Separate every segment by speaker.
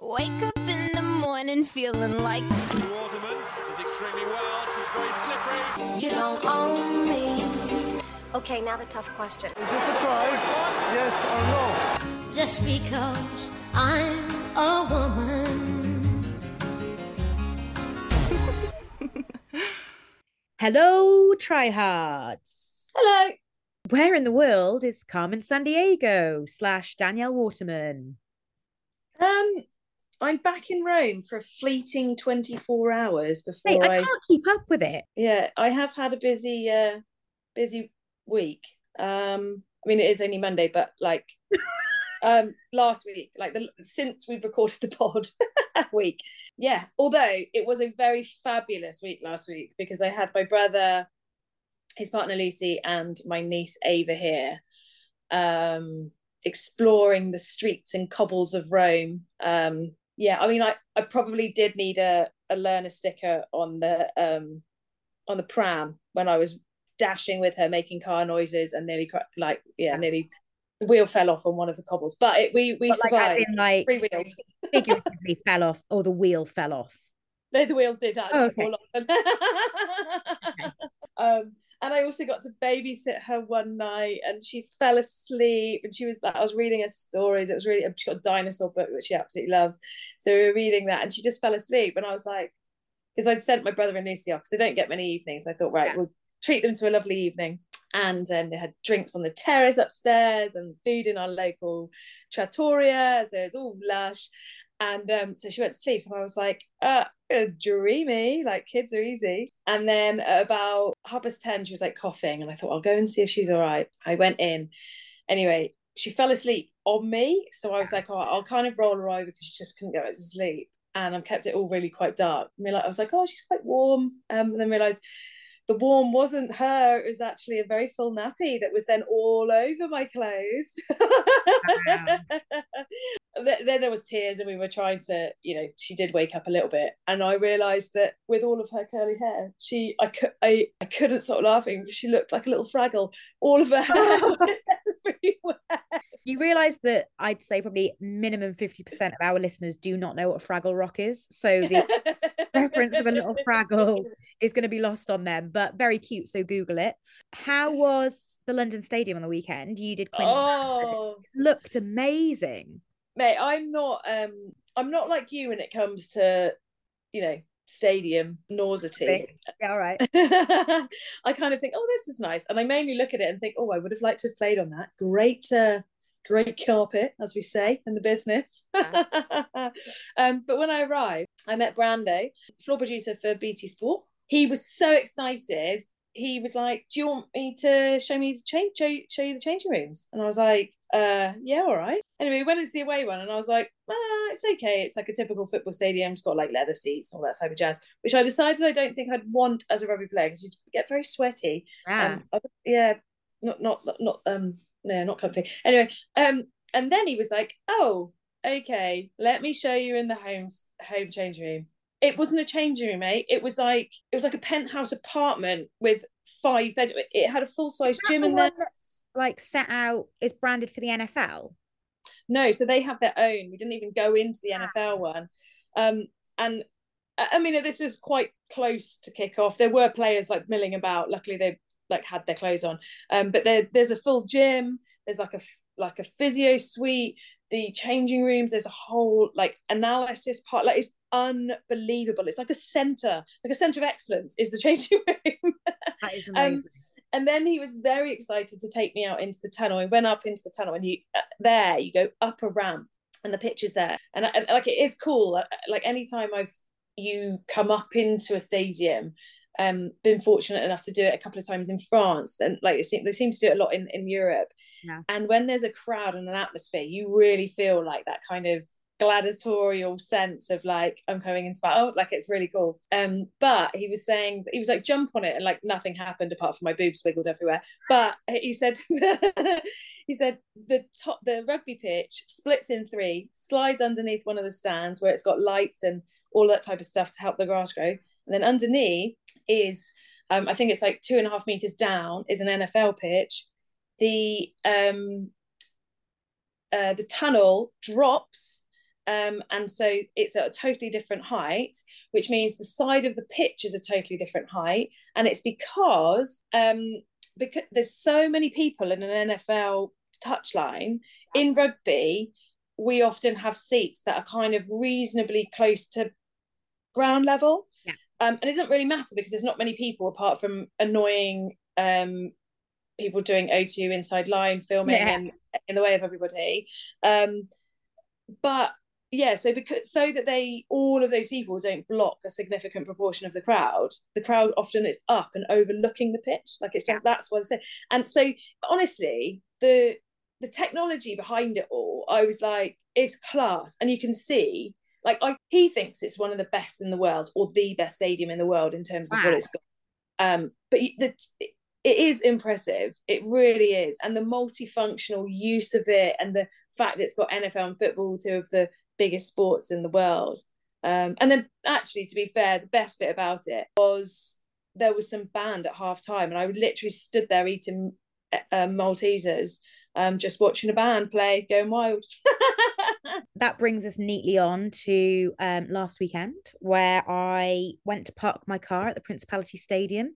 Speaker 1: Wake up in the morning feeling like
Speaker 2: Waterman is extremely well. She's very slippery.
Speaker 1: you don't own me.
Speaker 3: Okay, now the tough question.
Speaker 4: Is this a try? Yes or no?
Speaker 5: just because I'm a woman.
Speaker 6: Hello, tryhards.
Speaker 7: Hello.
Speaker 6: Where in the world is Carmen Sandiego slash Danielle Waterman?
Speaker 7: Um, I'm back in Rome for a fleeting 24 hours
Speaker 6: Hey,
Speaker 7: before
Speaker 6: I
Speaker 7: I.
Speaker 6: can't keep up with it.
Speaker 7: Yeah, I have had a busy, uh, busy week. Um, I mean, it is only Monday, but like, um, last week, like the since we recorded the pod week, yeah. Although it was a very fabulous week last week because I had my brother, his partner Lucy, and my niece Ava here, um, exploring the streets and cobbles of Rome. Um, yeah, I mean, I, I probably did need a, a learner sticker on the um on the pram when I was dashing with her, making car noises, and nearly like yeah, nearly the wheel fell off on one of the cobbles. But it, we we
Speaker 6: But like,
Speaker 7: survived.
Speaker 6: in, like,
Speaker 7: Three wheels.
Speaker 6: figuratively fell off or the wheel fell off.
Speaker 7: No, the wheel did actually
Speaker 6: Oh, okay.
Speaker 7: fall off. um, and I also got to babysit her one night, and she fell asleep. And she was like, I was reading her stories. It was really she got a dinosaur book which she absolutely loves. So we were reading that, and she just fell asleep. And I was like, because I'd sent my brother and Lucy off because they don't get many evenings. I thought, right,
Speaker 6: Yeah.
Speaker 7: we'll treat them to a lovely evening. And um, they had drinks on the terrace upstairs and food in our local trattoria. So it's all lush. And um, so she went to sleep, and I was like, uh, dreamy, like kids are easy. And then at about half past 10, she was like coughing, and I thought, I'll go and see if she's all right. I went in. Anyway, she fell asleep on me. So I was like, oh, I'll kind of roll her over because she just couldn't go to sleep. And I've kept it all really quite dark. I, like, I was like, oh, she's quite warm. Um, and then realized the warm wasn't her. It was actually a very full nappy that was then all over my clothes. Th- then there was tears, and we were trying to, you know, she did wake up a little bit, and I realised that with all of her curly hair, she, I could, I, I couldn't stop laughing because she looked like a little Fraggle. All of her hair was everywhere.
Speaker 6: You realise that I'd say probably minimum 50% of our listeners do not know what a Fraggle Rock is. So the reference of a little Fraggle is going to be lost on them, but very cute. So Google it. How was the London Stadium on the weekend? You did Queen.
Speaker 7: Oh,
Speaker 6: Looked amazing.
Speaker 7: Mate, I'm not, um, I'm not like you when it comes to, you know, stadium nausety.
Speaker 6: Yeah, all right.
Speaker 7: I kind of think, oh, this is nice, and I mainly look at it and think, oh, I would have liked to have played on that. Great, uh, great carpet, as we say in the business. um, but when I arrived, I met Brando, floor producer for BT Sport. He was so excited. He was like, "Do you want me to show me the change, show, show you the changing rooms?" And I was like, "Uh, yeah, all right." Anyway, we went into the away one, and I was like, "Ah, it's okay. It's like a typical football stadium. It's got like leather seats, and all that type of jazz." Which I decided I don't think I'd want as a rugby player because you get very sweaty.
Speaker 6: Yeah.
Speaker 7: Um, yeah, not not not um no, not comfy. Anyway, um, and then he was like, "Oh, okay, let me show you in the home home change room." It wasn't a changing room, mate. It was like it was like a penthouse apartment with five bed. It had a full size gym in there.
Speaker 6: like set out is branded for the NFL.
Speaker 7: No, so they have their own. We didn't even go into the NFL one. Um, and I I mean, this was quite close to kick off. There were players like milling about. Luckily, they like had their clothes on. Um, but there there's a full gym. There's like a like a physio suite. The changing rooms. There's a whole like analysis part. Like it's unbelievable. It's like a center, like a center of excellence. Is the changing room.
Speaker 6: That is amazing.
Speaker 7: um, and then he was very excited to take me out into the tunnel. We went up into the tunnel, and you uh, there you go up a ramp, and the picture's there, and, and like it is cool. Uh, Like anytime I've you come up into a stadium, um, been fortunate enough to do it a couple of times in France, and like it seem, they seem to do it a lot in in Europe.
Speaker 6: Yeah.
Speaker 7: And when there's a crowd and an atmosphere, you really feel like that kind of gladiatorial sense of like I'm going into battle like it's really cool um but he was saying he was like jump on it and like nothing happened apart from my boobs wiggled everywhere but he said he said the top the rugby pitch splits in three slides underneath one of the stands where it's got lights and all that type of stuff to help the grass grow and then underneath is um I think it's like two and a half meters down is an NFL pitch the um uh, the tunnel drops um, and so it's at a totally different height, which means the side of the pitch is a totally different height. And it's because um, because there's so many people in an NFL touchline in rugby, we often have seats that are kind of reasonably close to ground level. Um, and it doesn't really matter because there's not many people apart from annoying um, people doing O2 inside line filming
Speaker 6: Yeah.
Speaker 7: and in the way of everybody. Um, but yeah, so because so that they all of those people don't block a significant proportion of the crowd, the crowd often is up and overlooking the pitch. Like it's just that's what I said. And so honestly, the the technology behind it all, I was like, it's class. And you can see, like I he thinks it's one of the best in the world or the best stadium in the world in terms of
Speaker 6: Wow.
Speaker 7: what it's got. Um, but the, it is impressive. It really is. And the multifunctional use of it and the fact that it's got NFL and football, two of the biggest sports in the world. Um, and then actually, to be fair, the best bit about it was there was some band at half time and I literally stood there eating uh, Maltesers, um, just watching a band play, going wild.
Speaker 6: that brings us neatly on to um, last weekend, where I went to park my car at the Principality Stadium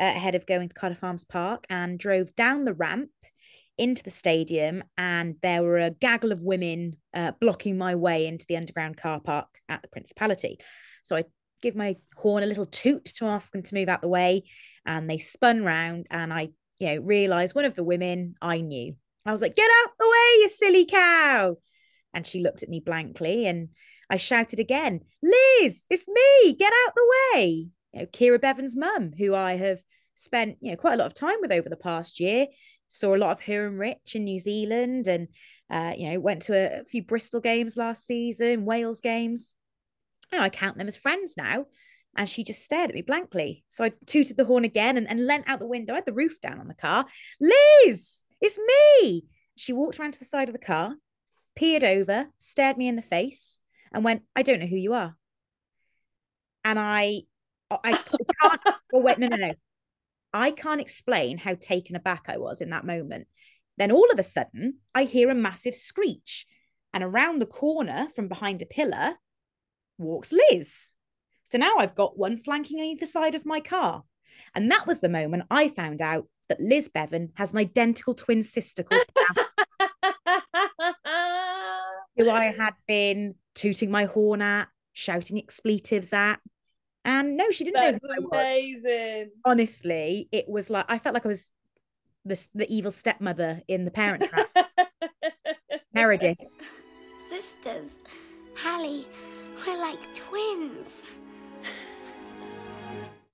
Speaker 6: uh, ahead of going to Cardiff Arms Park and drove down the ramp into the stadium. And there were a gaggle of women uh, blocking my way into the underground car park at the Principality. So I give my horn a little toot to ask them to move out the way. And they spun round, and I, you know, realized one of the women I knew. I was like, get out the way, you silly cow. And she looked at me blankly and I shouted again, Liz, it's me, get out the way. You know, Keira Bevan's mum, who I have spent, you know, quite a lot of time with over the past year. Saw a lot of her and Rich in New Zealand and uh, you know, went to a, a few Bristol games last season, Wales games. I count them as friends now. And she just stared at me blankly. So I tooted the horn again and, and leant out the window. I had the roof down on the car. Liz, it's me. She walked around to the side of the car, peered over, stared me in the face, and went, I don't know who you are. And I, I can't, oh, wait, no, no, no. I can't explain how taken aback I was in that moment. Then all of a sudden, I hear a massive screech. And around the corner from behind a pillar walks Liz. So now I've got one flanking either side of my car. And that was the moment I found out that Liz Bevan has an identical twin sister called who I had been tooting my horn at, shouting expletives at. And no, she didn't
Speaker 7: That's
Speaker 6: know who I was.
Speaker 7: amazing.
Speaker 6: Honestly, it was like I felt like I was the, the evil stepmother in the parent trap. Meredith.
Speaker 5: Sisters, Hallie, we're like twins.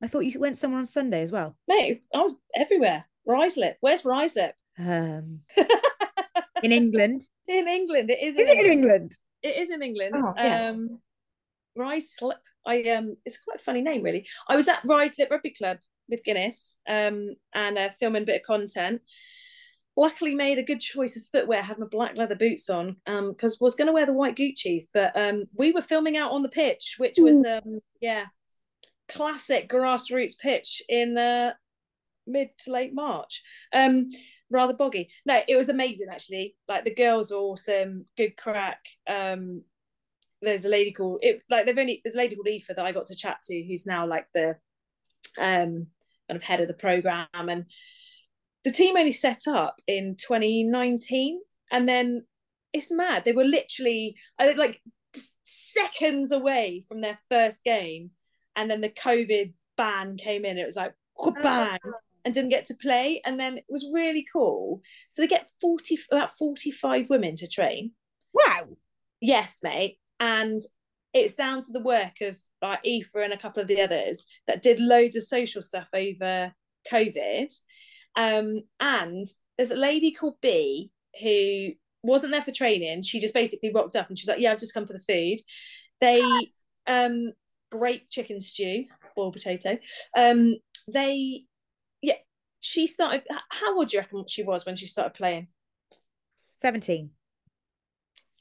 Speaker 6: I thought you went somewhere on Sunday as well.
Speaker 7: Mate, I was everywhere. Ruislip. Where's Ruislip?
Speaker 6: Um, in England.
Speaker 7: in England. It is.
Speaker 6: Is it in England?
Speaker 7: It is in England.
Speaker 6: Oh, yeah.
Speaker 7: Um, Ruislip. I um, it's quite a funny name, really. I was at Ruislip Rugby Club with Guinness, um, and uh, filming a bit of content. Luckily, made a good choice of footwear. Had my black leather boots on, um, because was going to wear the white Gucci's, but um, we were filming out on the pitch, which was um, yeah, classic grassroots pitch in uh, mid to late March. Um, rather boggy. No, it was amazing actually. Like the girls were awesome, good crack. Um, there's a lady called it like they've only there's a lady called Aoife that I got to chat to who's now like the um kind of head of the program, and the team only set up in 2019, and then it's mad. They were literally like seconds away from their first game, and then the COVID ban came in. It was like bang, and didn't get to play, and then it was really cool. So they get 40 about 45 women to train.
Speaker 6: Wow.
Speaker 7: Yes, mate, and it's down to the work of like Aoife and a couple of the others that did loads of social stuff over COVID. Um, and there's a lady called B who wasn't there for training. She just basically rocked up and she was like, "Yeah, I've just come for the food." They um great chicken stew, boiled potato. Um, they she started. How old do you reckon she was when she started playing?
Speaker 6: Seventeen.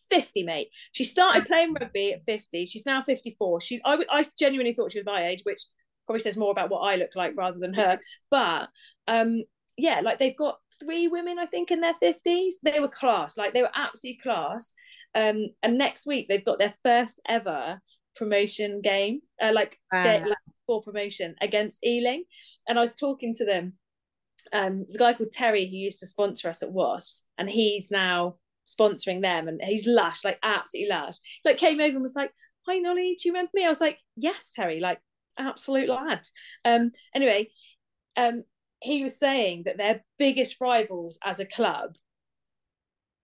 Speaker 7: 50, mate. She started playing rugby at 50. She's now 54. She, I, I genuinely thought she was my age, which probably says more about what I look like rather than her. But um, yeah, like they've got three women, I think, in their 50s. They were class, like they were absolutely class. Um, and next week they've got their first ever promotion game, uh, like, like for promotion against Ealing. And I was talking to them. Um, there's a guy called Terry who used to sponsor us at Wasps, and he's now sponsoring them and he's lush like absolutely lush. Like came over and was like hi Nolli do you remember me? I was like yes Terry like absolute lad. Um anyway um he was saying that their biggest rivals as a club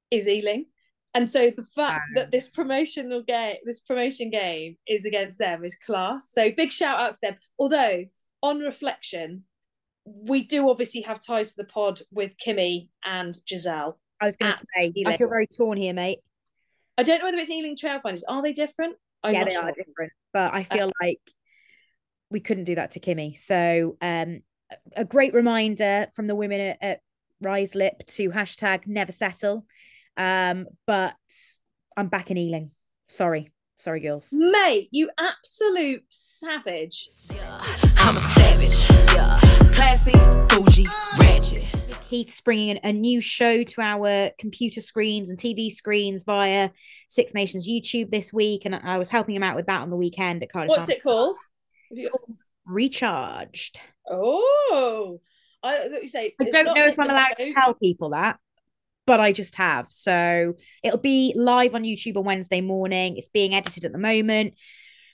Speaker 7: is Ealing. And so the fact that this promotional game this promotion game is against them is class. So big shout out to them. Although on reflection we do obviously have ties to the pod with Kimmy and Giselle
Speaker 6: I was going to say, Ealing. I feel very torn here, mate.
Speaker 7: I don't know whether it's Ealing Trailfinders. Are they different?
Speaker 6: I'm yeah, they sure. are different. But I feel uh, like we couldn't do that to Kimmy. So um, a great reminder from the women at, at Lip to hashtag never settle. Um, but I'm back in Ealing. Sorry. Sorry, girls.
Speaker 7: Mate, you absolute savage.
Speaker 8: Yeah, I'm a savage. Yeah. Classy, bougie, ratchet.
Speaker 6: Heath's bringing a new show to our computer screens and TV screens via Six Nations YouTube this week, and I was helping him out with that on the weekend at Cardiff.
Speaker 7: What's it called?
Speaker 6: called? Recharged.
Speaker 7: Oh, I, say,
Speaker 6: I don't know if I'm allowed to tell people that, but I just have. So it'll be live on YouTube on Wednesday morning. It's being edited at the moment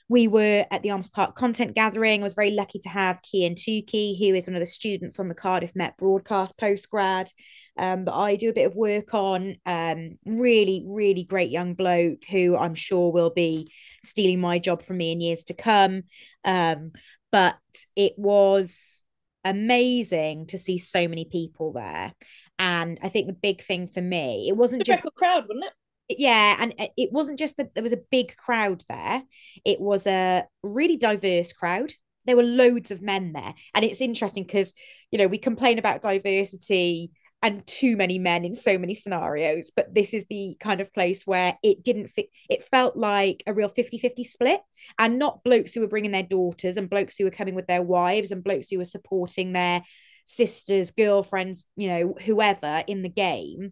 Speaker 6: we were at the Arms Park content gathering. I was very lucky to have Kian Tukey, who is one of the students on the Cardiff Met broadcast postgrad. Um, but I do a bit of work on. Um, really, really great young bloke who I'm sure will be stealing my job from me in years to come. Um, but it was amazing to see so many people there. And I think the big thing for me, it wasn't just
Speaker 7: a crowd, wasn't it?
Speaker 6: Yeah and uh, it wasn't just that there was a big crowd there it was a really diverse crowd. There were loads of men there and it's interesting because you know we complain about diversity and too many men in so many scenarios but this is the kind of place where it didn't fit it felt like a real 50-50 split and not blokes who were bringing their daughters and blokes who were coming with their wives and blokes who were supporting their sisters girlfriends you know whoever in the game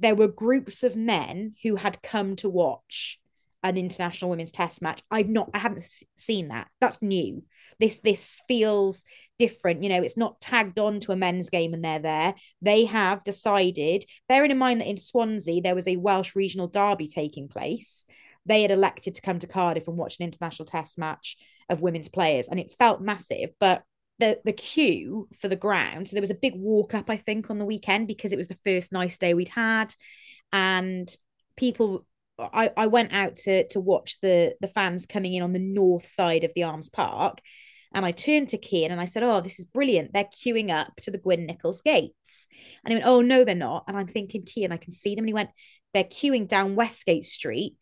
Speaker 6: there were groups of men who had come to watch an international women's test match. I've not i haven't seen that. That's new. This this feels different. You know it's not tagged on to a men's game and they're there. They have decided bearing in mind that in swansea there was a welsh regional derby taking place they had elected to come to cardiff and watch an international test match of women's players and it felt massive but the the queue for the ground. So there was a big walk up, I think, on the weekend because it was the first nice day we'd had, and people. I, I went out to to watch the the fans coming in on the north side of the Arms Park, and I turned to Kian and I said, "Oh, this is brilliant! They're queuing up to the Gwyn Nicholls gates." And he went, "Oh no, they're not." And I'm thinking, Kian, I can see them. And he went, "They're queuing down Westgate Street,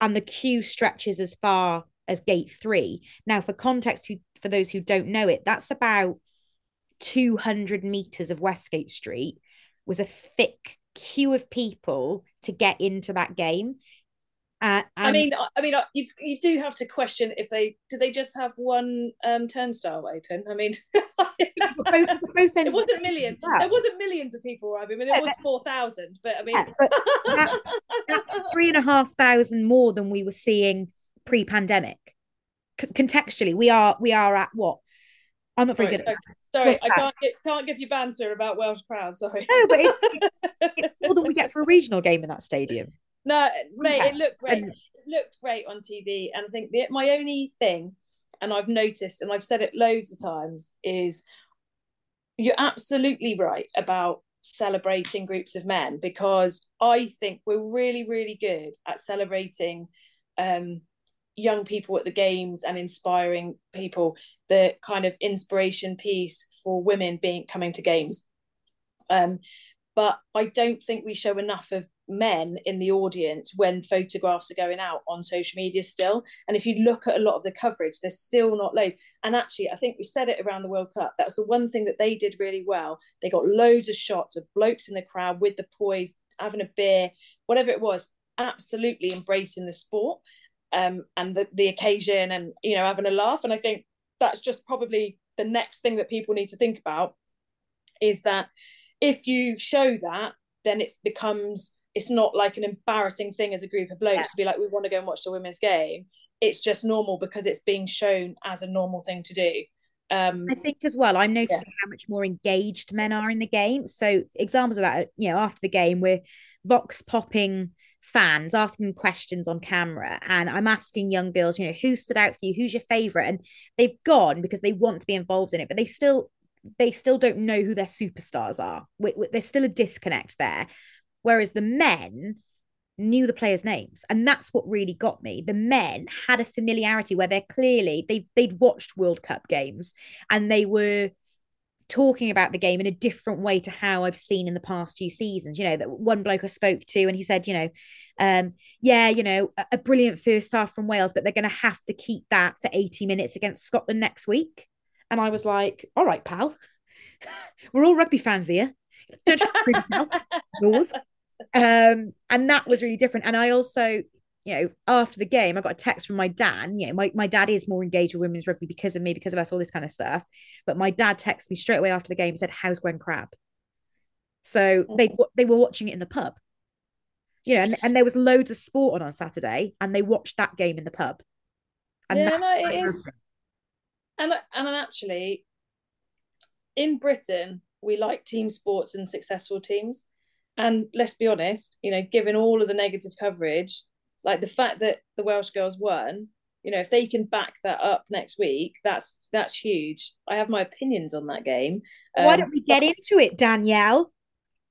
Speaker 6: and the queue stretches as far as Gate Three." Now, for context, who for those who don't know it, that's about 200 meters of Westgate Street was a thick queue of people to get into that game.
Speaker 7: Uh, I mean, I mean, uh, you you do have to question if they did they just have one um, turnstile open. I mean, both, both it wasn't millions. There wasn't millions of people. I mean, it was four thousand, but I mean, yeah,
Speaker 6: that's, that's three and a half thousand more than we were seeing pre-pandemic contextually we are we are at what I'm not very
Speaker 7: Right,
Speaker 6: good
Speaker 7: so-. Sorry, I
Speaker 6: that?
Speaker 7: can't get, can't give you banter about Welsh crowd. Sorry.
Speaker 6: No, but it's, it's, it's more than we get for a regional game in that stadium.
Speaker 7: No, mate, it looked great.
Speaker 6: and-
Speaker 7: It looked great on TV, and I think the, my only thing, and I've noticed, and I've said it loads of times, is you're absolutely right about celebrating groups of men because I think we're really, really good at celebrating um, young people at the games and inspiring people. The kind of inspiration piece for women being coming to games. Um, but I don't think we show enough of men in the audience when photographs are going out on social media still. And if you look at a lot of the coverage, there's still not loads. And actually, I think we said it around the World Cup. That's the one thing that they did really well. They got loads of shots of blokes in the crowd with the poise, having a beer, whatever it was, absolutely embracing the sport um, and the, the occasion and, you know, having a laugh. And I think that's just probably the next thing that people need to think about is that if you show that, then it becomes it's not like an embarrassing thing as a group of blokes
Speaker 6: Yeah.
Speaker 7: to be like we want to go and watch the women's game. It's just normal because it's being shown as a normal thing to do. Um,
Speaker 6: I think as well, I'm noticing how much more engaged men are in the game. So examples of that, you know, after the game, we're vox popping fans asking questions on camera, and I'm asking young girls, you know, who stood out for you, who's your favorite, and they've gone because they want to be involved in it, but they still they still don't know who their superstars are. There's still a disconnect there. Whereas the men knew the players' names, and that's what really got me. The men had a familiarity where they're clearly they they'd watched World Cup games and they were talking about the game in a different way to how I've seen in the past few seasons. You know, that one bloke I spoke to, and he said, you know, um, yeah, you know, a, a brilliant first half from Wales, but they're going to have to keep that for 80 minutes against Scotland next week. And I was like, all right, pal, we're all rugby fans here. Don't try prove yourself. Yours. Um, and that was really different. And I also, you know, after the game, I got a text from my dad. You know, my, my dad is more engaged with women's rugby because of me, because of us, all this kind of stuff. But my dad texted me straight away after the game and said, How's Gwen Crabb? So oh. they they were watching it in the pub. You know, and, and there was loads of sport on on Saturday, and they watched that game in the pub. And
Speaker 7: yeah, no, it is. And and actually, in Britain, we like team sports and successful teams. And let's be honest, you know, given all of the negative coverage, like the fact that the Welsh girls won, you know, if they can back that up next week, that's that's huge. I have my opinions on that game.
Speaker 6: Why
Speaker 7: Um,
Speaker 6: don't we get into it, Danielle?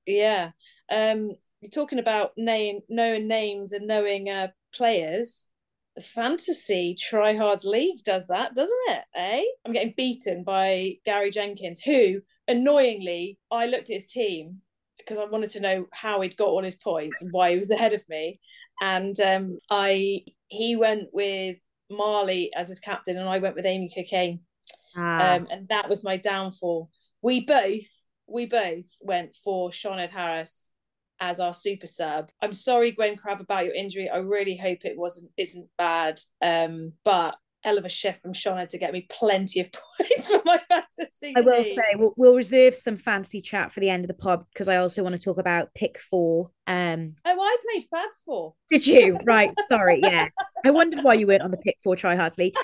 Speaker 7: yeah. Um, you're talking about name knowing names and knowing uh, players. The fantasy tryhards league does that, doesn't it? Eh? I'm getting beaten by Gary Jenkins, who annoyingly I looked at his team because I wanted to know how he'd got all his points and why he was ahead of me. And um, I he went with Marlie as his captain, and I went with Amy Cokayne
Speaker 6: Ah,
Speaker 7: um, and that was my downfall. We both we both went for Sioned Harris as our super sub. I'm sorry, Gwen Crabb, about your injury. I really hope it wasn't isn't bad. Um, but hell of a shift from Sioned to get me plenty of points for my fantasy.
Speaker 6: I will
Speaker 7: team.
Speaker 6: say we'll, we'll reserve some fancy chat for the end of the pod because I also want to talk about pick four. Um,
Speaker 7: Oh, I played Fab Four.
Speaker 6: did you? right, sorry, yeah. I wondered why you weren't on the pick four tryhards league.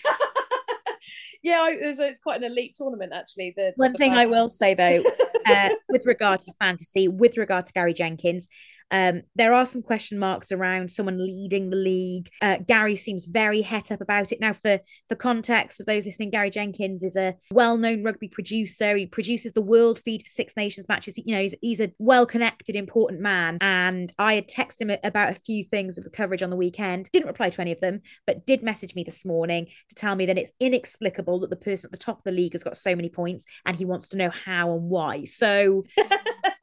Speaker 7: yeah, I, it's, it's quite an elite tournament actually. The
Speaker 6: One
Speaker 7: the
Speaker 6: thing I will say though, uh, with regard to fantasy, with regard to Gary Jenkins, um, there are some question marks around someone leading the league. Uh, Gary seems very het up about it. Now, for for context of those listening, Gary Jenkins is a well-known rugby producer. He produces the World Feed for Six Nations matches. You know, he's, he's a well-connected, important man. And I had texted him about a few things of the coverage on the weekend. Didn't reply to any of them, but did message me this morning to tell me that it's inexplicable that the person at the top of the league has got so many points, and he wants to know how and why. So.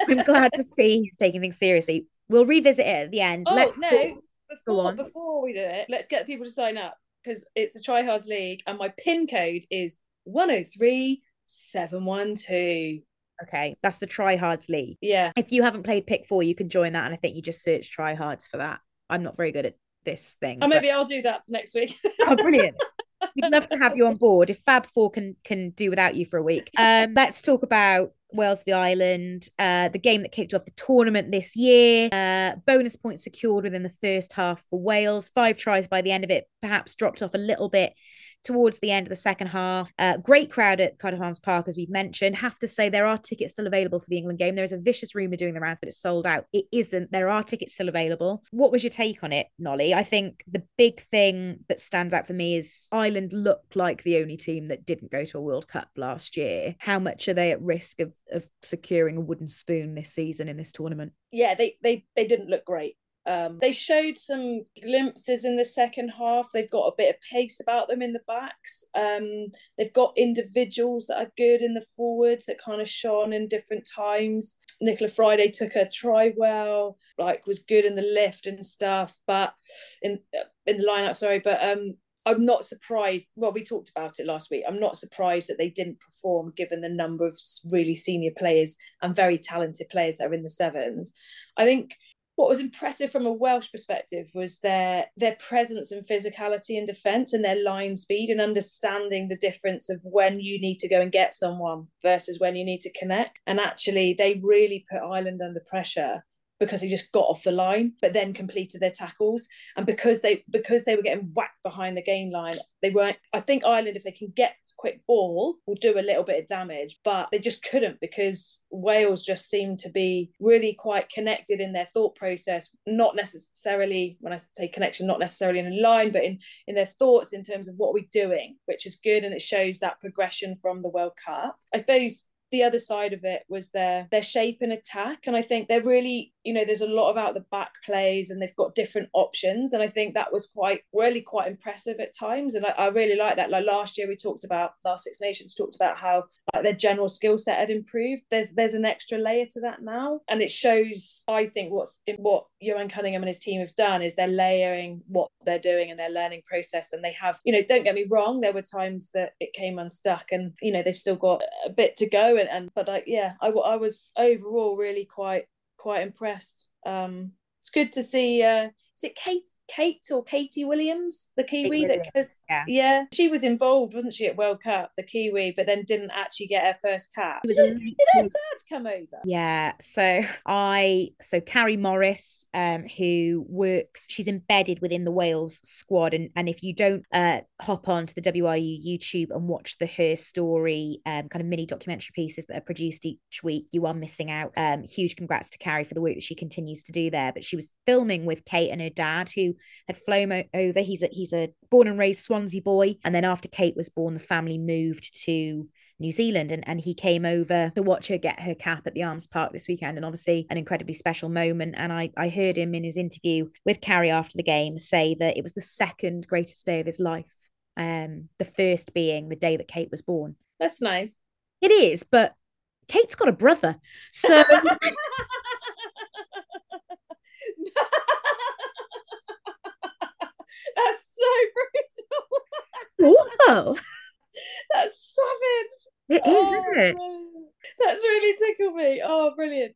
Speaker 6: I'm glad to see he's taking things seriously. We'll revisit it at the end.
Speaker 7: Oh
Speaker 6: Let's
Speaker 7: no! Before before we do it, let's get people to sign up because it's the Tryhards League, and my pin code is one zero three seven one two.
Speaker 6: Okay, that's the Tryhards League.
Speaker 7: Yeah,
Speaker 6: If you haven't played Pick Four, you can join that, and I think you just search Tryhards for that. I'm not very good at this thing.
Speaker 7: oh
Speaker 6: but-
Speaker 7: maybe I'll do that for next week.
Speaker 6: Oh, brilliant. We'd love to have you on board if Fab Four can can do without you for a week. Um, let's talk about Wales the Island, uh, the game that kicked off the tournament this year. Uh, bonus points secured within the first half for Wales. Five tries by the end of it, perhaps dropped off a little bit towards the end of the second half. Uh, great crowd at Cardiff Arms Park, as we've mentioned. Have to say, there are tickets still available for the England game. There is a vicious rumour doing the rounds, but it's sold out. It isn't. There are tickets still available. What was your take on it, Nolli? I think the big thing that stands out for me is Ireland looked like the only team that didn't go to a World Cup last year. How much are they at risk of, of securing a wooden spoon this season in this tournament?
Speaker 7: Yeah, they they they didn't look great. Um, they showed some glimpses in the second half. They've got a bit of pace about them in the backs. Um, they've got individuals that are good in the forwards that kind of shone in different times. Nichola Fryday took a try well, like was good in the lift and stuff, but in in the lineup, sorry, but um, I'm not surprised. Well, we talked about it last week. I'm not surprised that they didn't perform given the number of really senior players and very talented players that are in the sevens. I think what was impressive from a Welsh perspective was their their presence and physicality in defence and their line speed and understanding the difference of when you need to go and get someone versus when you need to connect. And actually, they really put Ireland under pressure because they just got off the line but then completed their tackles. And because they because they were getting whacked behind the gain line they weren't i think ireland if they can get quick ball will do a little bit of damage but they just couldn't because wales just seemed to be really quite connected in their thought process. Not necessarily when i say connection not necessarily in a line but in in their thoughts in terms of what we're doing which is good. And it shows that progression from the world cup. I suppose the other side of it was their their shape and attack. And i think they're really you know there's a lot of out the back plays and they've got different options. And i think that was quite really quite impressive at times. And I, I really like that. Like last year we talked about last six nations talked about how like their general skill set had improved. There's there's an extra layer to that now. And it shows i think what's in what Ioan Cunningham and his team have done is they're layering what they're doing and their learning process. And they have you know don't get me wrong there were times that it came unstuck and you know they've still got a bit to go and, but I, yeah I, I was overall really quite quite impressed. Um it's good to see uh is it Kate Kate or Katie Williams, the Kiwi that goes, yeah. yeah, she was involved, wasn't she, at World Cup, the Kiwi, but then didn't actually get her first cap. Did, did her dad come over?
Speaker 6: Yeah. So I so Carrie Morris, um, who works, she's embedded within the Wales squad. And and if you don't uh hop on to the WRU YouTube and watch the her story um kind of mini documentary pieces that are produced each week, you are missing out. Um, huge congrats to Carrie for the work that she continues to do there. But she was filming with Kate and her dad, who had flown over. He's a he's a born and raised Swansea boy, and then after Kate was born, the family moved to New Zealand and, and he came over to watch her get her cap at the Arms Park this weekend. And obviously an incredibly special moment. And I, I heard him in his interview with Carrie after the game say that it was the second greatest day of his life um the first being the day that Kate was born.
Speaker 7: That's nice.
Speaker 6: It is but Kate's got a brother. So Awful.
Speaker 7: That's savage.
Speaker 6: It is,
Speaker 7: oh,
Speaker 6: isn't it?
Speaker 7: Oh, That's really tickled me. Oh, brilliant.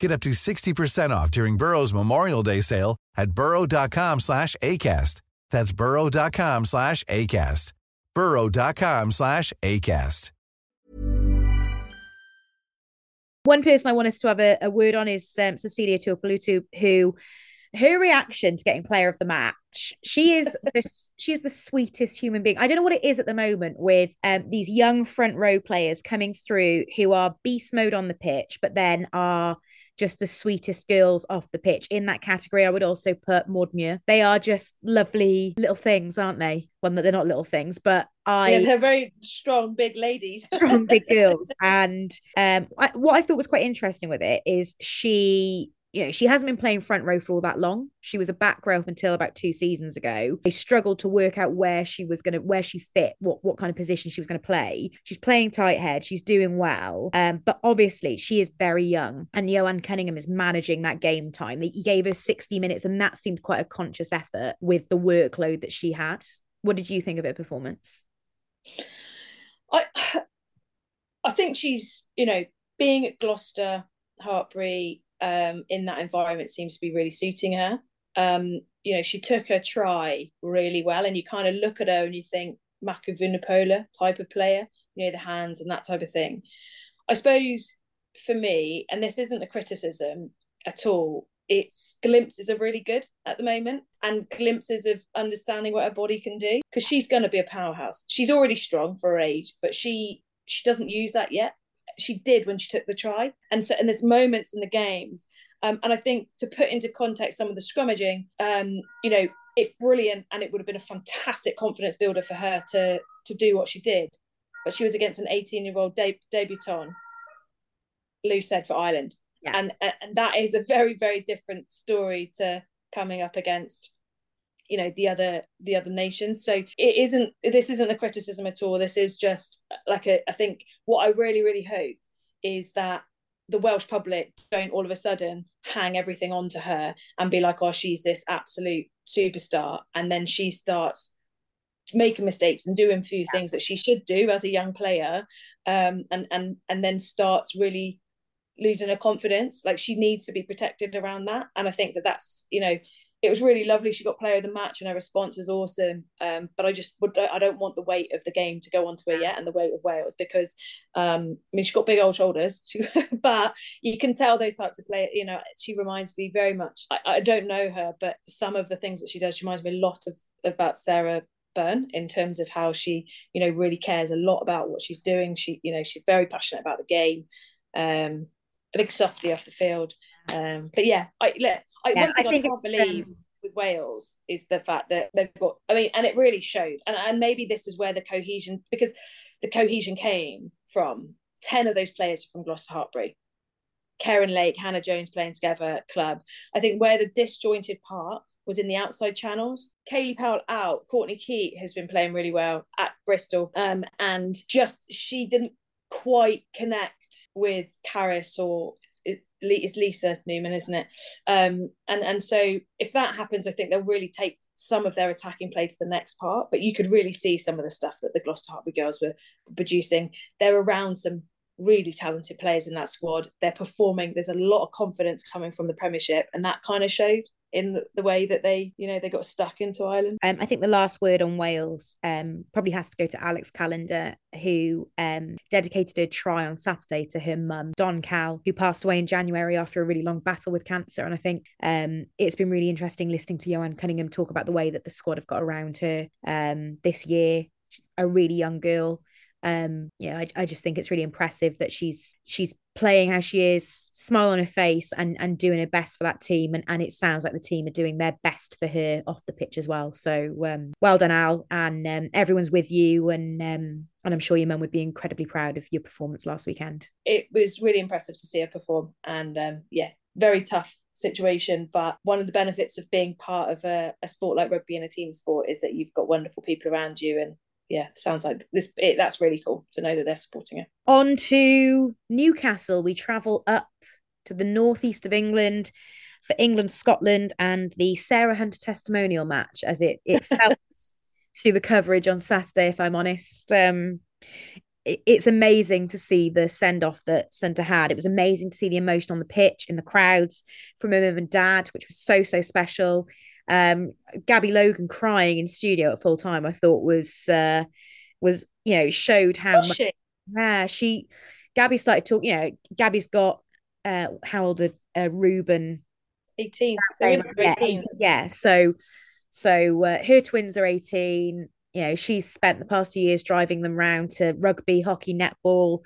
Speaker 9: Get up to 60% off during Burrow's Memorial Day sale at burrow.com slash ACAST. That's burrow.com slash ACAST. burrow.com slash ACAST.
Speaker 6: One person I want us to have a, a word on is um, Cecilia Tuipulotu, who her reaction to getting player of the match she is this she is the sweetest human being i don't know what it is at the moment with um, these young front row players coming through who are beast mode on the pitch but then are just the sweetest girls off the pitch. In that category i would also put Maud Muir. They are just lovely little things aren't they? Well they're not little things but I
Speaker 7: yeah, they're very strong big ladies.
Speaker 6: Strong big girls. And um I, what i thought was quite interesting with it is she you know, she hasn't been playing front row for all that long. She was a back row up until about two seasons ago. They struggled to work out where she was going to, where she fit, what what kind of position she was going to play. She's playing tight head. She's doing well. Um, but obviously she is very young, and Ioan Cunningham is managing that game time. He gave her sixty minutes, and that seemed quite a conscious effort with the workload that she had. What did you think of her performance?
Speaker 7: I I think she's, you know, being at Gloucester, Hartpury, um, in that environment seems to be really suiting her. Um, you know, she took her try really well, and you kind of look at her and you think Mako Vunipola type of player, you know, the hands and that type of thing. I suppose for me, and this isn't a criticism at all, it's glimpses are really good at the moment and glimpses of understanding what her body can do because she's going to be a powerhouse. She's already strong for her age, but she she doesn't use that yet she did when she took the try. And so, and there's moments in the games. Um, and I think to put into context some of the scrummaging, um, you know, it's brilliant, and it would have been a fantastic confidence builder for her to to do what she did. But she was against an 18 year old de- debutant, Lou said for Ireland, yeah. and and that is a very very different story to coming up against you know the other the other nations. So it isn't this isn't a criticism at all. This is just like a, I think what I really really hope is that the Welsh public don't all of a sudden hang everything onto her and be like oh she's this absolute superstar. And then she starts making mistakes and doing a few things that she should do as a young player um, and and and then starts really losing her confidence. Like she needs to be protected around that. And i think that that's you know it was really lovely. She got player of the match, and her response was awesome. Um, but I just would I don't want the weight of the game to go onto her yet, and the weight of Wales because um, I mean she's got big old shoulders, but you can tell those types of players. You know, she reminds me very much. I, I don't know her, but some of the things that she does, she reminds me a lot of about Sarah Bern in terms of how she, you know, really cares a lot about what she's doing. She, you know, she's very passionate about the game. Um, a big softy off the field. Um, but yeah, I, I, yeah, one thing I, I can't believe um... with Wales is the fact that they've got. I mean, and it really showed. And and maybe this is where the cohesion, because the cohesion came from. Ten of those players from Gloucester Hartpury. Karen Lake, Hannah Jones playing together club. I think where the disjointed part was in the outside channels. Kayleigh Powell out. Courtney Keight has been playing really well at Bristol. Um, and just she didn't quite connect with Caris or it's Lisa Neumann, isn't it? Um, and and so if that happens, I think they'll really take some of their attacking play to the next part. But you could really see some of the stuff that the Gloucester Hartpury girls were producing. They're around some really talented players in that squad. They're performing. There's a lot of confidence coming from the Premiership, and that kind of showed in the way that they, you know, they got stuck into Ireland.
Speaker 6: Um, I think the last word on Wales um, probably has to go to Alex Callender, who um, dedicated a try on Saturday to her mum, Don Cal, who passed away in January after a really long battle with cancer. And I think um, it's been really interesting listening to Ioan Cunningham talk about the way that the squad have got around her um, this year. A really young girl um yeah I, I just think it's really impressive that she's she's playing how she is smile on her face and and doing her best for that team. And and it sounds like the team are doing their best for her off the pitch as well. So um well done al. And um, everyone's with you. And um and i'm sure your mum would be incredibly proud of your performance last weekend.
Speaker 7: It was really impressive to see her perform. And um yeah very tough situation. But one of the benefits of being part of a, a sport like rugby and a team sport is that you've got wonderful people around you. And yeah, sounds like this. It, that's really cool to know that they're supporting it.
Speaker 6: On to Newcastle, we travel up to the northeast of England for England Scotland and the Sarah Hunter testimonial match, as it it felt through the coverage on Saturday. If I'm honest, um, it, it's amazing to see the send off that Centre had. It was amazing to see the emotion on the pitch in the crowds from her mum and dad, which was so so special um, Gabby Logan crying in studio at full time, I thought was uh, was you know showed how
Speaker 7: much. She?
Speaker 6: Yeah, she Gabby started talking. You know, Gabby's got uh, how old are uh, Reuben?
Speaker 7: 18.
Speaker 6: Yeah,
Speaker 7: 18.
Speaker 6: 18, yeah. So, so uh, her twins are 18. You know, she's spent the past few years driving them around to rugby, hockey, netball,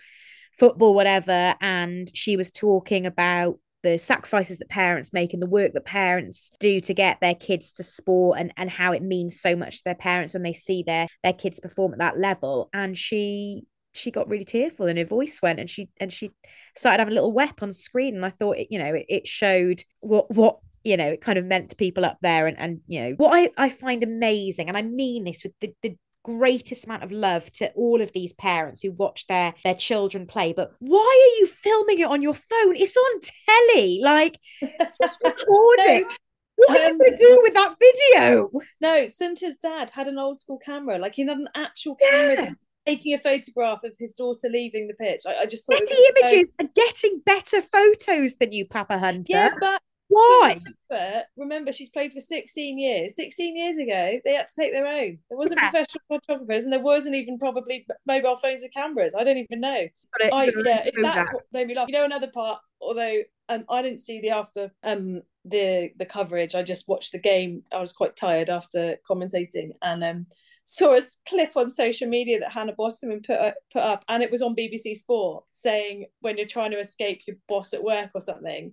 Speaker 6: football, whatever. And she was talking about the sacrifices that parents make and the work that parents do to get their kids to sport and, and how it means so much to their parents when they see their their kids perform at that level. And she she got really tearful and her voice went and she and she started having a little wep on screen. And I thought it, you know it, it showed what what you know it kind of meant to people up there. And and you know what I, I find amazing and I mean this with the, the greatest amount of love to all of these parents who watch their their children play but why are you filming it on your phone it's on telly like just record it what are you
Speaker 7: Um,
Speaker 6: going to do with that video
Speaker 7: No, Sunta's dad had an old school camera. Like he had an actual camera
Speaker 6: Yeah.
Speaker 7: taking a photograph of his daughter leaving the pitch. I, I just thought was so-
Speaker 6: images are getting better photos than you Papa Hunter
Speaker 7: Yeah, but
Speaker 6: why
Speaker 7: But remember, she's played for 16 years. 16 years ago, they had to take their own. There wasn't
Speaker 6: Yeah.
Speaker 7: professional photographers, and there wasn't even probably mobile phones with cameras. I don't even know.
Speaker 6: It,
Speaker 7: I, yeah, that's
Speaker 6: bad.
Speaker 7: what made me laugh. You know, another part, although um, I didn't see the after um the the coverage. I just watched the game. I was quite tired after commentating, and um saw a clip on social media that Hannah Botterman put up, put up, and it was on BBC Sport saying when you're trying to escape your boss at work or something,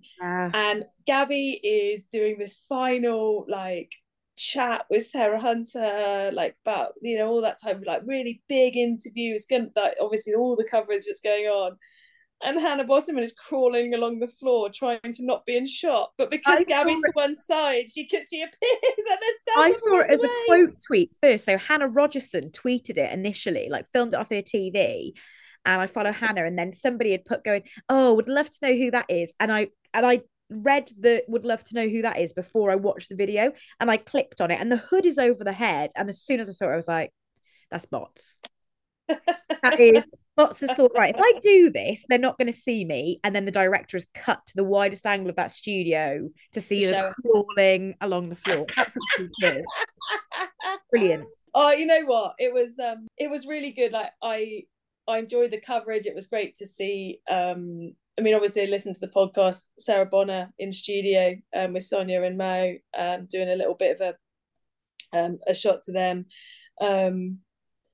Speaker 7: and Gabby is doing this final like chat with Sarah Hunter, like about you know all that type of like really big interview. It's going like obviously all the coverage that's going on. And Hannah Botterman is crawling along the floor trying to not be in shot, but because
Speaker 6: I
Speaker 7: Gabby's to one side, she she appears and then stands
Speaker 6: I saw it as a quote tweet first. So Hannah Rogerson tweeted it initially, like filmed it off her TV. And I follow Hannah, and then somebody had put going, Oh, would love to know who that is. And I and I read the would love to know who that is before I watched the video. And I clicked on it, and the hood is over the head. And as soon as I saw it, I was like, That's bots. That is bots has thought, right, if I do this, they're not going to see me. And then the director has cut to the widest angle of that studio to see
Speaker 7: To
Speaker 6: her crawling along the floor. That's what she did. Brilliant.
Speaker 7: Oh, you know what? It was um it was really good. Like I I enjoyed the coverage. It was great to see um I mean obviously I listened to the podcast Sarah Bonar in studio um with Sonia and Mo um doing a little bit of a um a shot to them. Um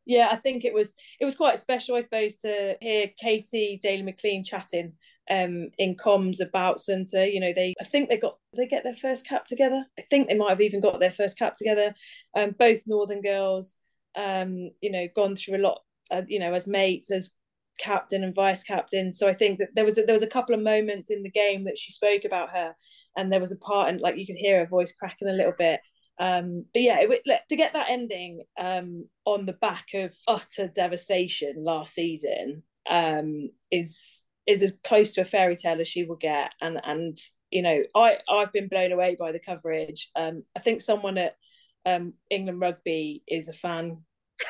Speaker 7: yeah, I think it was it was quite special, I suppose, to hear Katy Daley-Mclean chatting um in comms about Sunta. You know, they I think they got they get their first cap together. I think they might have even got their first cap together. Um, both Northern girls, um, you know, gone through a lot, uh, you know, as mates, as captain and vice captain. So I think that there was a, there was a couple of moments in the game that she spoke about her, and there was a part and like you could hear her voice cracking a little bit. Um, but yeah, it, to get that ending um, on the back of utter devastation last season um, is is as close to a fairy tale as she will get, and and you know I I've been blown away by the coverage. Um, I think someone at um, England Rugby is a fan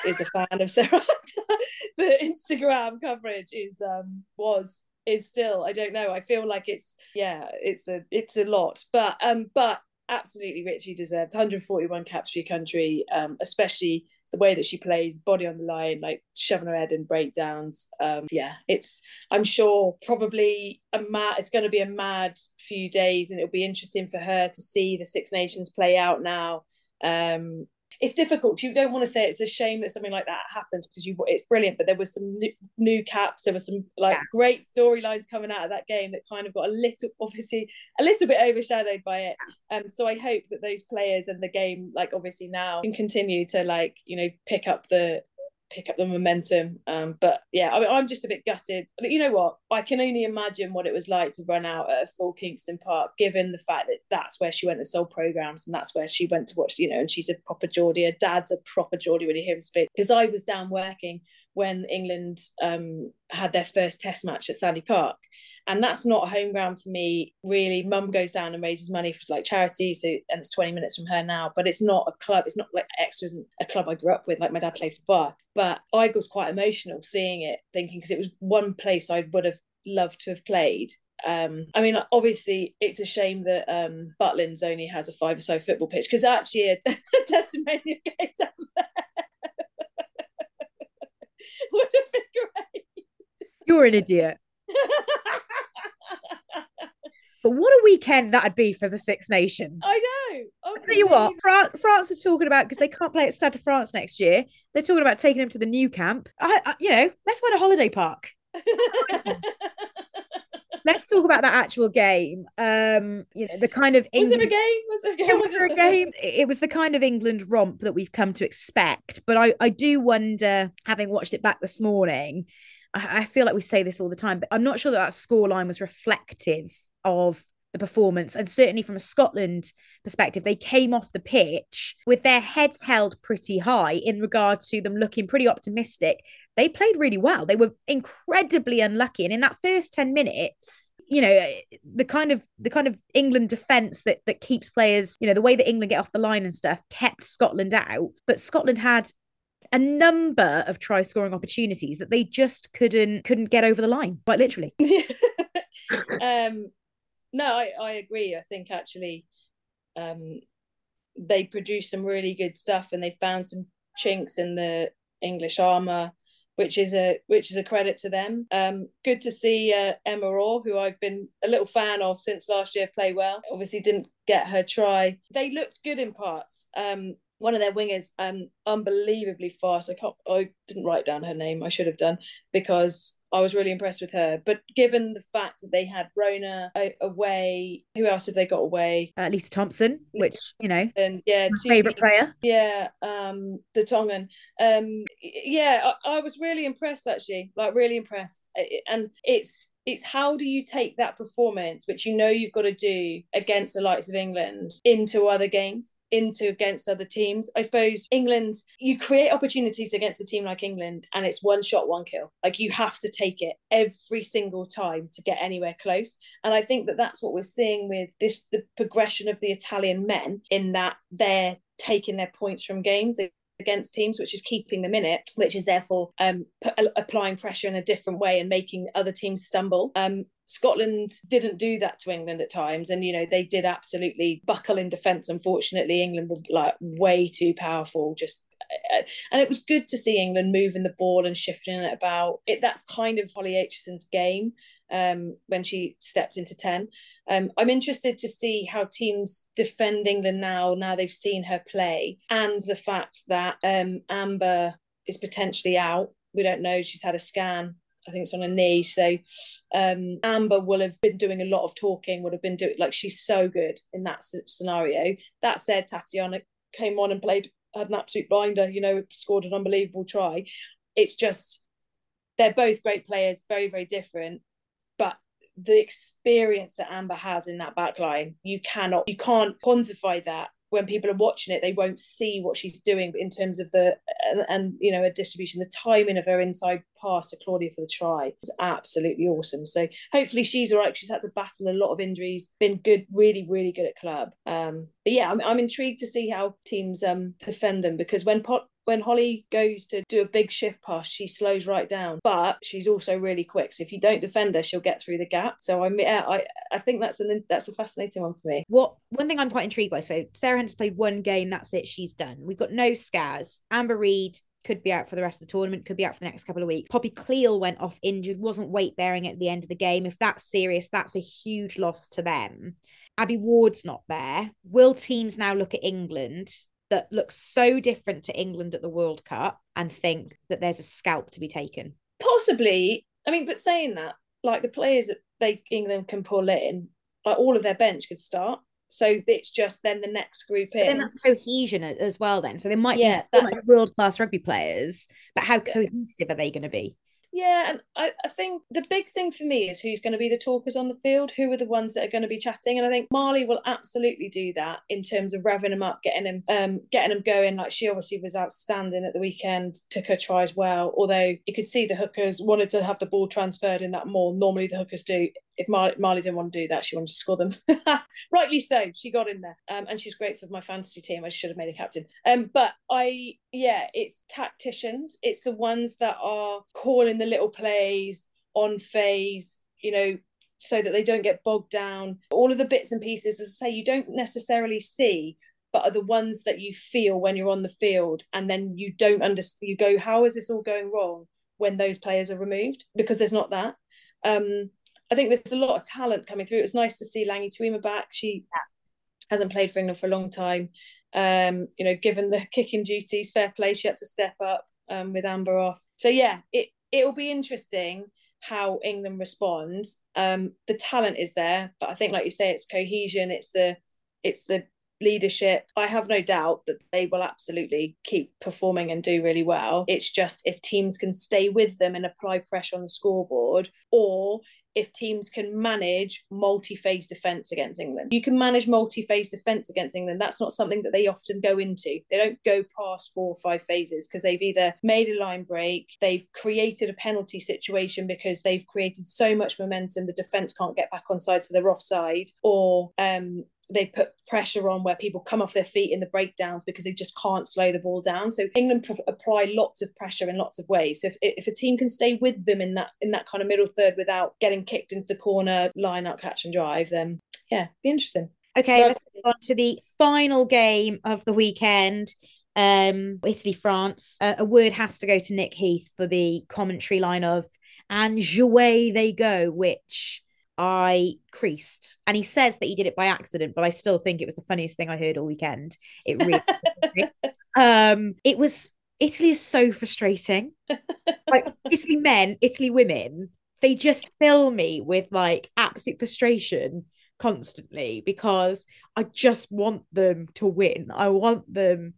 Speaker 7: is a fan of Sarah. the Instagram coverage is um was is still I don't know. I feel like it's yeah it's a it's a lot, but um but absolutely Richie deserved 141 caps for your country, um especially the way that she plays, body on the line, like shoving her head in breakdowns. Um, yeah, it's I'm sure probably a mad. It's going to be a mad few days, and it'll be interesting for her to see the Six Nations play out now. Um, it's difficult. You don't want to say it's a shame that something like that happens because you it's brilliant, but there were some new, new caps. There were some like
Speaker 6: Yeah.
Speaker 7: great storylines coming out of that game that kind of got a little, obviously, a little bit overshadowed by it. Um, so I hope that those players and the game, like obviously now, can continue to like you know pick up the pick up the momentum. Um, but yeah, I mean, I'm just a bit gutted. But you know what? I can only imagine what it was like to run out at a full Kingston Park, given the fact that that's where she went to soul programs and that's where she went to watch. You know, and she's a proper Geordie. Her dad's a proper Geordie when you hear him speak. Because I was down working when England um, had their first Test match at Sandy Park. And that's not a home ground for me, really. Mum goes down and raises money for like charity, so and it's 20 minutes from her now. But it's not a club, it's not like Exeter isn't a club I grew up with, like my dad played for Bar. But I was quite emotional seeing it, thinking because it was one place I would have loved to have played. Um, I mean, obviously, it's a shame that um, Butlins only has a five-a-side football pitch because actually a, a testimonial game down there would have been great.
Speaker 6: You're an idiot. But what a weekend that'd be for the Six Nations.
Speaker 7: I know.
Speaker 6: I'll tell you what, France, France are talking about because they can't play at Stade de France next year. They're talking about taking them to the Nou Camp. I, I, you know, let's find a holiday park. let's talk about that actual game. Um, you know, the kind of
Speaker 7: England... was there a game? Was there a game?
Speaker 6: Was there a game? It was the kind of England romp that we've come to expect. But I, I do wonder, having watched it back this morning, I, feel like we say this all the time, but I'm not sure that that scoreline was reflective of the performance. And certainly from a Scotland perspective they came off the pitch with their heads held pretty high in regard to them looking pretty optimistic. They played really well. They were incredibly unlucky. And in that first 10 minutes you know the kind of the kind of England defense that that keeps players you know the way that England get off the line and stuff kept Scotland out. But Scotland had a number of try scoring opportunities that they just couldn't couldn't get over the line quite literally
Speaker 7: um no, I, I agree. I think actually um, they produced some really good stuff and they found some chinks in the English armour, which is a which is a credit to them. Um, good to see uh, Emma Orr, who I've been a little fan of since last year, play well. Obviously, didn't get her try. They looked good in parts. Um, one of their wingers, um, unbelievably fast. I can't. I didn't write down her name. I should have done because I was really impressed with her. But given the fact that they had Rona away, who else have they got away?
Speaker 6: Uh, Lisa Thomson, which you know,
Speaker 7: and yeah,
Speaker 6: favorite player.
Speaker 7: Yeah, um, the Tongan. Um, yeah, I, I was really impressed actually. Like really impressed, and it's it's how do you take that performance which you know you've got to do against the likes of england into other games into against other teams. I suppose england you create opportunities against a team like england and it's one shot one kill. Like you have to take it every single time to get anywhere close. And i think that that's what we're seeing with this the progression of the italian men in that they're taking their points from games against teams, which is keeping them in it, which is therefore um, applying pressure in a different way and making other teams stumble. Um, Scotland didn't do that to England at times, and you know they did absolutely buckle in defence. Unfortunately, England were like way too powerful, just uh, and it was good to see England moving the ball and shifting it about. It that's kind of Holly Aitchison's game um, when she stepped into ten. Um, I'm interested to see how teams defend England now, now they've seen her play, and the fact that um, Amber is potentially out. We don't know. She's had a scan. I think it's on a knee. So um, Amber will have been doing a lot of talking, would have been doing, like, she's so good in that scenario. That said, Tatyana came on and played, had an absolute blinder, you know, scored an unbelievable try. It's just, they're both great players, very, very different. The experience that Amber has in that backline, you cannot, you can't quantify that. When people are watching it, they won't see what she's doing in terms of the and, and you know a distribution, the timing of her inside pass to Claudia for the try was absolutely awesome. So hopefully she's all right. She's had to battle a lot of injuries, been good, really, really good at club. Um, but yeah, I'm, I'm intrigued to see how teams um defend them because when Pot when Holly goes to do a big shift pass, she slows right down, but she's also really quick. So if you don't defend her, she'll get through the gap. So I mean, I I think that's an that's a fascinating one for me.
Speaker 6: What one thing I'm quite intrigued by. So Sarah Hunter's played one game. That's it. She's done. We've got no scars. Amber Reed could be out for the rest of the tournament, could be out for the next couple of weeks. Poppy Cleall went off injured, wasn't weight bearing at the end of the game. If that's serious, that's a huge loss to them. Abby Ward's not there. Will teams now look at England that looks so different to England at the World Cup and think that there's a scalp to be taken?
Speaker 7: Possibly. I mean, but saying that, like the players that they England can pull in, like all of their bench could start. So it's just then the next group in. But
Speaker 6: then that's cohesion as well. Then, so they might yeah, be that's... world class rugby players, but how cohesive are they going to be?
Speaker 7: Yeah, and I, I think the big thing for me is who's going to be the talkers on the field, who are the ones that are going to be chatting, and I think Marlie will absolutely do that in terms of revving them up, getting them, um, getting them going. Like she obviously was outstanding at the weekend, took her tries well. Although you could see the hookers wanted to have the ball transferred in that more. Normally the hookers do if Marlie, didn't want to do that, she wanted to score them. Rightly so. She got in there, um, and she's great for my fantasy team. I should have made a captain. Um, but I, yeah, it's tacticians. It's the ones that are calling the little plays on phase. You know, so that they don't get bogged down. All of the bits and pieces, as I say, you don't necessarily see, but are the ones that you feel when you're on the field, and then you don't understand. You go, how is this all going wrong? When those players are removed, because there's not that Um, I think there's a lot of talent coming through. It was nice to see Lagi Tuima back. She hasn't played for England for a long time. Um, you know, given the kicking duties, fair play, she had to step up um, with Amber off. So yeah, it it'll be interesting how England responds. Um, the talent is there, but I think, like you say, it's cohesion. It's the it's the leadership. I have no doubt that they will absolutely keep performing and do really well. It's just if teams can stay with them and apply pressure on the scoreboard, or if teams can manage multi-phase defence against England. You can manage multi-phase defence against England. That's not something that they often go into. They don't go past four or five phases because they've either made a line break, they've created a penalty situation because they've created so much momentum the defence can't get back on side so they're offside, or um, they put pressure on where people come off their feet in the breakdowns because they just can't slow the ball down. So England apply lots of pressure in lots of ways. So if, if a team can stay with them in that in that kind of middle third without getting kicked into the corner, line up, catch and drive, then yeah, be interesting.
Speaker 6: Okay, let's move on to the final game of the weekend. Um, Italy France. Uh, a word has to go to Nick Heath for the commentary line of and away they go, which I creased. And he says that he did it by accident, but I still think it was the funniest thing I heard all weekend. It really um it was Italy is so frustrating. like Italy men, Italy women, they just fill me with like absolute frustration constantly because I just want them to win. I want them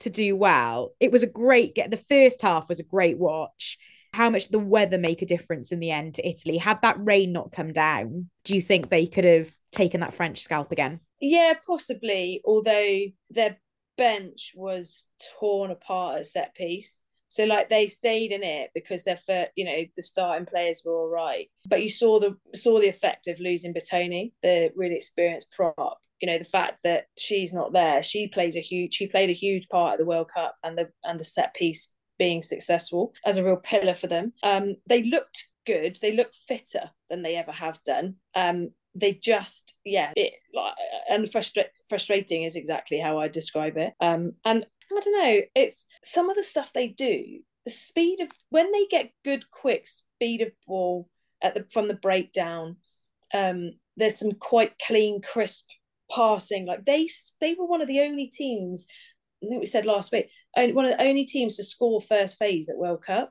Speaker 6: to do well. It was a great get. The first half was a great watch how much the weather make a difference in the end to Italy? Had that rain not come down, do you think they could have taken that French scalp again?
Speaker 7: Yeah, possibly. Although their bench was torn apart at set piece. So like they stayed in it because they're for you know the starting players were all right, but you saw the saw the effect of losing Bertoni, the really experienced prop. You know the fact that she's not there. She plays a huge. She played a huge part at the World Cup and the and the set piece being successful as a real pillar for them. Um, they looked good. They looked fitter than they ever have done. Um, they just, yeah, it like and frustra- frustrating is exactly how I describe it. Um, and I don't know, it's some of the stuff they do. The speed of when they get good, quick speed of ball at the from the breakdown. Um, there's some quite clean, crisp passing. Like they, they were one of the only teams I think we said last week, one of the only teams to score first phase at World Cup.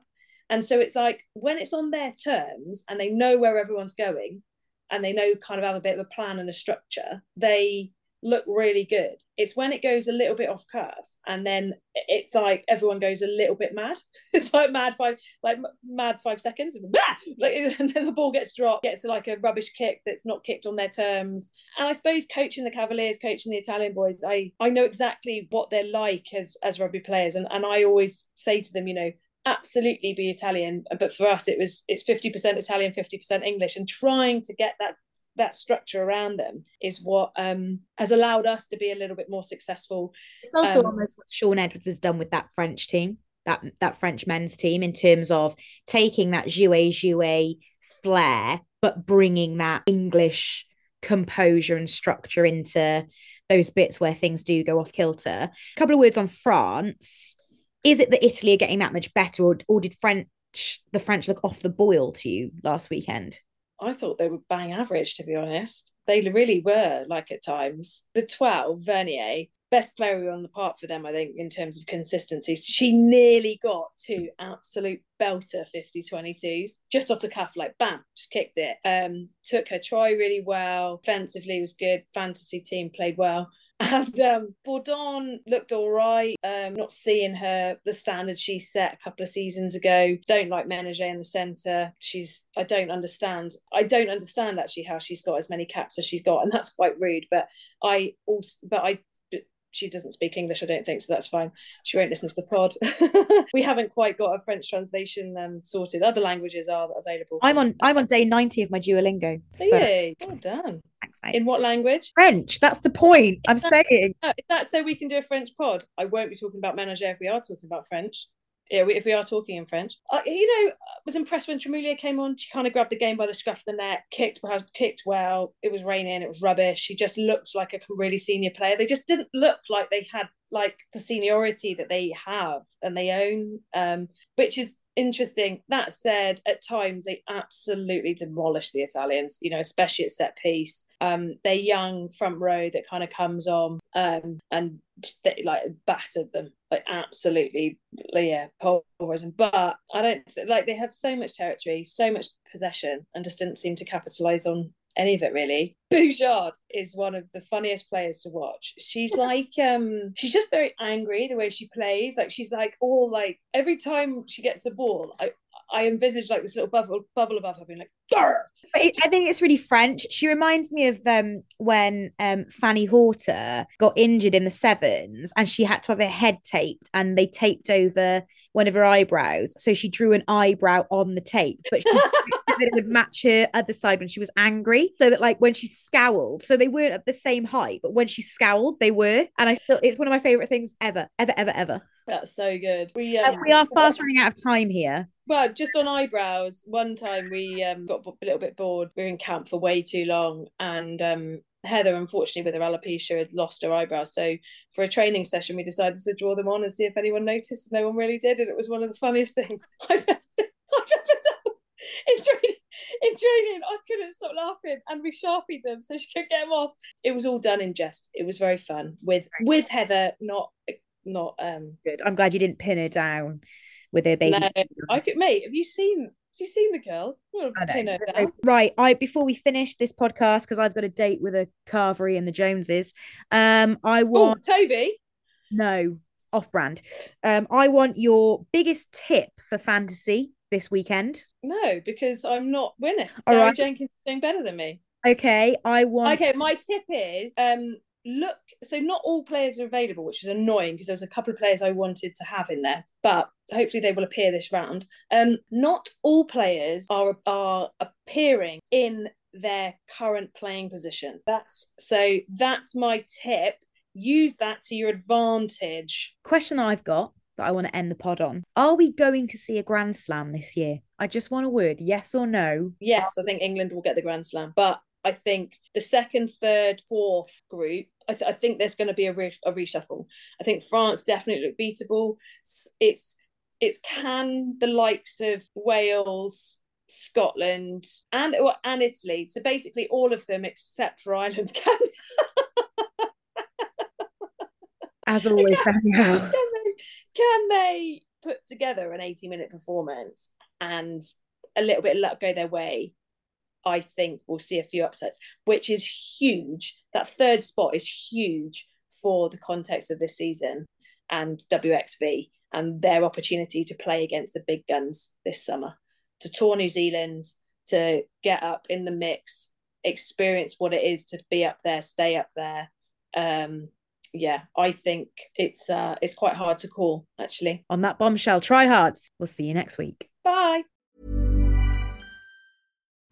Speaker 7: And so it's like when it's on their terms and they know where everyone's going and they know kind of have a bit of a plan and a structure, they look really good. It's when it goes a little bit off curve and then it's like everyone goes a little bit mad. it's like mad five, like mad five seconds, like, and then the ball gets dropped, gets like a rubbish kick that's not kicked on their terms. And I suppose coaching the Cavaliers, coaching the Italian boys, I I know exactly what they're like as as rugby players, and and I always say to them, you know, absolutely be Italian. But for us, it was it's fifty percent Italian, fifty percent English, and trying to get that that structure around them is what um, has allowed us to be a little bit more successful.
Speaker 6: It's also um, almost what Shaun Edwards has done with that French team, that that French men's team, in terms of taking that jouet jouet flair, but bringing that English composure and structure into those bits where things do go off kilter. A couple of words on France. Is it that Italy are getting that much better, or, or did French the French look off the boil to you last weekend?
Speaker 7: I thought they were bang average, to be honest. They really were, like at times. The 12, Vernier, best player on the park for them, I think, in terms of consistency. She nearly got two absolute belter 50 22s just off the cuff, like bam, just kicked it. Um, took her try really well. Offensively was good. Fantasy team played well. And um, Bourdon looked all right. Um, not seeing her the standard she set a couple of seasons ago. Don't like Ménager in the centre. She's I don't understand. I don't understand actually how she's got as many caps she's got, and that's quite rude. But I also but I she doesn't speak English, I don't think, so that's fine. She won't listen to the pod. we haven't quite got a French translation um, sorted. Other languages are available.
Speaker 6: I'm on I'm on day 90 of my Duolingo.
Speaker 7: So. Hey, well done.
Speaker 6: Thanks, mate.
Speaker 7: In what language?
Speaker 6: French. That's the point. I'm saying.
Speaker 7: Is that so we can do a French pod? I won't be talking about Ménager if we are talking about French. Yeah, if we are talking in French, uh, you know, I was impressed when Trémoulière came on. She kind of grabbed the game by the scruff of the neck, kicked well, kicked well. It was raining, it was rubbish. She just looked like a really senior player. They just didn't look like they had like the seniority that they have and they own, um, which is interesting. That said, at times they absolutely demolish the Italians, you know, especially at set piece. Um, their young front row that kind of comes on um, and they, like battered them, like absolutely, yeah, pulverizing. But I don't like they had so much territory, so much possession, and just didn't seem to capitalize on any of it really. Bouchard is one of the funniest players to watch. She's like um she's just very angry the way she plays. Like she's like all like every time she gets the ball, I I envisage like this little bubble bubble above her being like Grr!
Speaker 6: I think it's really French. She reminds me of um, when um, Fanny Horta got injured in the sevens and she had to have her head taped and they taped over one of her eyebrows. So she drew an eyebrow on the tape, but she it would match her other side when she was angry. So that like when she scowled, so they weren't at the same height, but when she scowled, they were. And I still, it's one of my favorite things ever, ever, ever, ever.
Speaker 7: That's so good. We
Speaker 6: um, we are fast running out of time here.
Speaker 7: Well, just on eyebrows, one time we um, got a little bit bored. We were in camp for way too long, and um, Heather, unfortunately, with her alopecia, had lost her eyebrows. So for a training session, we decided to draw them on and see if anyone noticed. No one really did, and it was one of the funniest things I've ever, I've ever done in training. In training, I couldn't stop laughing, and we sharpied them so she couldn't get them off. It was all done in jest. It was very fun with with Heather, not not um
Speaker 6: good. I'm glad you didn't pin her down with her baby. No,
Speaker 7: I could, mate. Have you seen? Have you seen the girl?
Speaker 6: So, right, I before we finish this podcast because I've got a date with a Carvery and the Joneses. Um, I want
Speaker 7: Ooh, Toby.
Speaker 6: No, off brand. Um, I want your biggest tip for fantasy this weekend.
Speaker 7: No, because I'm not winning. All Gary right. Jenkins is doing better than me.
Speaker 6: Okay, I want.
Speaker 7: Okay, my tip is um look so not all players are available which is annoying because there's a couple of players i wanted to have in there but hopefully they will appear this round um not all players are are appearing in their current playing position that's so that's my tip use that to your advantage
Speaker 6: question i've got that I want to end the pod on. Are we going to see a Grand Slam this year? I just want a word, yes or no.
Speaker 7: Yes, I think England will get the Grand Slam, but I think the second, third, fourth group, I, th- I think there's going to be a, re- a reshuffle. I think France definitely look beatable. It's it's can the likes of Wales, Scotland, and and Italy. So basically, all of them except for Ireland can.
Speaker 6: As always,
Speaker 7: can, can, they, can they put together an 80 minute performance and a little bit of luck go their way I think we'll see a few upsets, which is huge. That third spot is huge for the context of this season and WXV and their opportunity to play against the big guns this summer, to tour New Zealand, to get up in the mix, experience what it is to be up there, stay up there. Um, yeah, I think it's uh, it's quite hard to call actually.
Speaker 6: On that bombshell, try hards. We'll see you next week.
Speaker 7: Bye.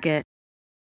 Speaker 10: Target.